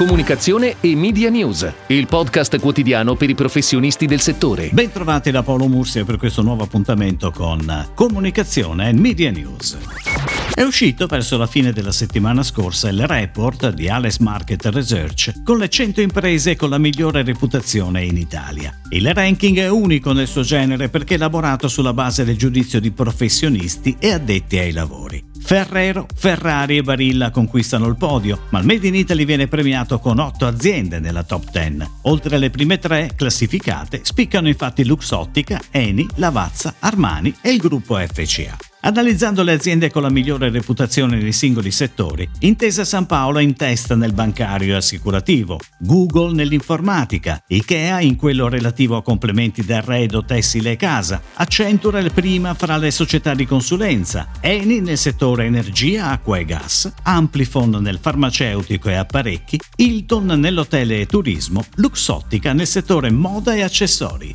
Comunicazione e Media News, il podcast quotidiano per i professionisti del settore. Bentrovati da Paolo Mursia per questo nuovo appuntamento con Comunicazione e Media News. È uscito verso la fine della settimana scorsa il report di Alex Market Research con le 100 imprese con la migliore reputazione in Italia. Il ranking è unico nel suo genere perché è elaborato sulla base del giudizio di professionisti e addetti ai lavori. Ferrero, Ferrari e Barilla conquistano il podio, ma il Made in Italy viene premiato con 8 aziende nella top 10. Oltre alle prime tre classificate, spiccano infatti Luxottica, Eni, Lavazza, Armani e il gruppo FCA. Analizzando le aziende con la migliore reputazione nei singoli settori, Intesa San Paolo è in testa nel bancario e assicurativo, Google nell'informatica, Ikea in quello relativo a complementi d'arredo, tessile e casa, Accenture è prima fra le società di consulenza, Eni nel settore energia, acqua e gas, Amplifon nel farmaceutico e apparecchi, Hilton nell'hotel e turismo, Luxottica nel settore moda e accessori.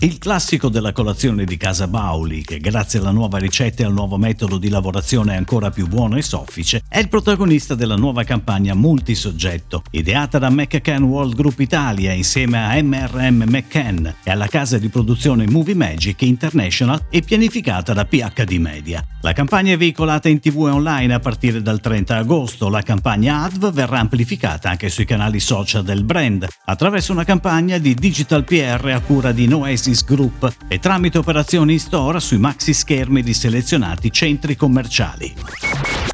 Il classico della colazione di casa Bauli, che grazie alla nuova ricetta e al nuovo metodo di lavorazione è ancora più buono e soffice, è il protagonista della nuova campagna multisoggetto, ideata da McCann World Group Italia insieme a MRM McCann e alla casa di produzione Movie Magic International e pianificata da PHD Media. La campagna è veicolata in tv e online a partire dal 30 agosto. La campagna ADV verrà amplificata anche sui canali social del brand, attraverso una campagna di Digital PR a cura di Noesis Services Group e tramite operazioni in store sui maxi schermi di selezionati centri commerciali.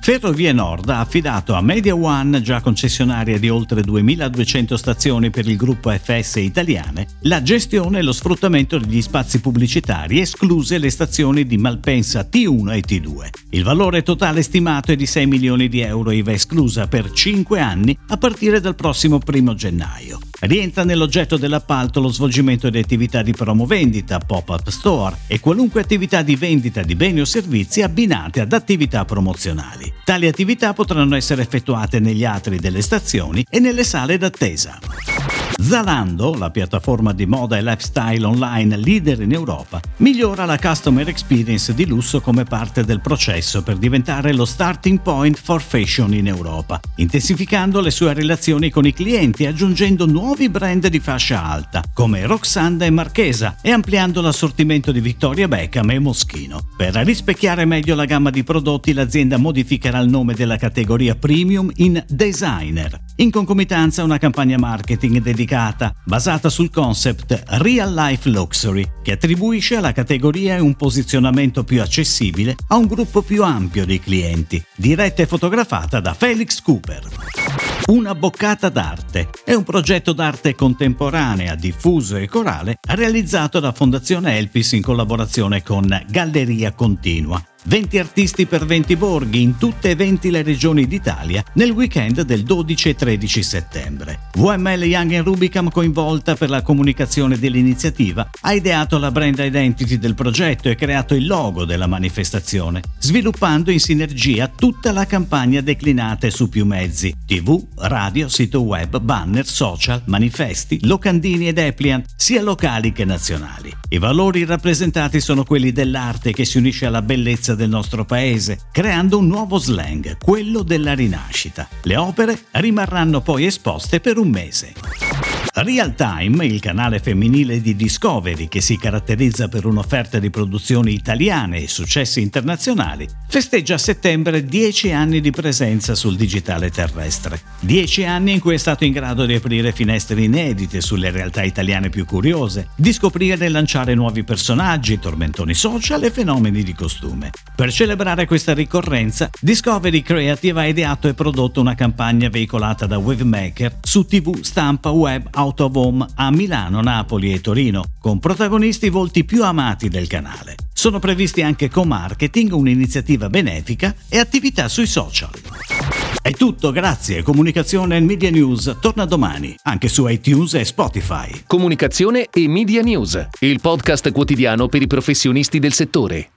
Ferrovie Nord ha affidato a Media One, già concessionaria di oltre 2200 stazioni per il gruppo FS italiane, la gestione e lo sfruttamento degli spazi pubblicitari, escluse le stazioni di Malpensa T1 e T2. Il valore totale stimato è di 6 milioni di euro IVA esclusa per 5 anni a partire dal prossimo 1 gennaio. Rientra nell'oggetto dell'appalto lo svolgimento di attività di promovendita, pop-up store e qualunque attività di vendita di beni o servizi abbinate ad attività promozionali. Tali attività potranno essere effettuate negli atri delle stazioni e nelle sale d'attesa. Zalando, la piattaforma di moda e lifestyle online leader in Europa, migliora la customer experience di lusso come parte del processo per diventare lo starting point for fashion in Europa, intensificando le sue relazioni con i clienti e aggiungendo nuovi brand di fascia alta come Roxanda e Marchesa e ampliando l'assortimento di Victoria Beckham e Moschino. Per rispecchiare meglio la gamma di prodotti l'azienda modificherà il nome della categoria premium in designer. In concomitanza una campagna marketing dedicata, basata sul concept Real Life Luxury, che attribuisce alla categoria un posizionamento più accessibile a un gruppo più ampio di clienti, diretta e fotografata da Felix Cooper. Una boccata d'arte è un progetto d'arte contemporanea, diffuso e corale realizzato da Fondazione Elpis in collaborazione con Galleria Continua 20 artisti per 20 borghi in tutte e 20 le regioni d'Italia nel weekend del 12 e 13 settembre. VML Young Rubicam coinvolta per la comunicazione dell'iniziativa ha ideato la brand identity del progetto e creato il logo della manifestazione, sviluppando in sinergia tutta la campagna declinata su più mezzi, tv, radio, sito web, banner, social, manifesti, locandini ed appliant, sia locali che nazionali. I valori rappresentati sono quelli dell'arte che si unisce alla bellezza del nostro paese, creando un nuovo slang, quello della rinascita. Le opere rimarranno poi esposte per un mese. Real Time, il canale femminile di Discovery che si caratterizza per un'offerta di produzioni italiane e successi internazionali, festeggia a settembre 10 anni di presenza sul digitale terrestre. 10 anni in cui è stato in grado di aprire finestre inedite sulle realtà italiane più curiose, di scoprire e lanciare nuovi personaggi, tormentoni social e fenomeni di costume. Per celebrare questa ricorrenza, Discovery Creative ha ideato e prodotto una campagna veicolata da Wavemaker su TV, stampa, web, Out of Home a Milano, Napoli e Torino, con protagonisti volti più amati del canale. Sono previsti anche co-marketing, un'iniziativa benefica e attività sui social. È tutto, grazie. Comunicazione e Media News torna domani, anche su iTunes e Spotify. Comunicazione e Media News, il podcast quotidiano per i professionisti del settore.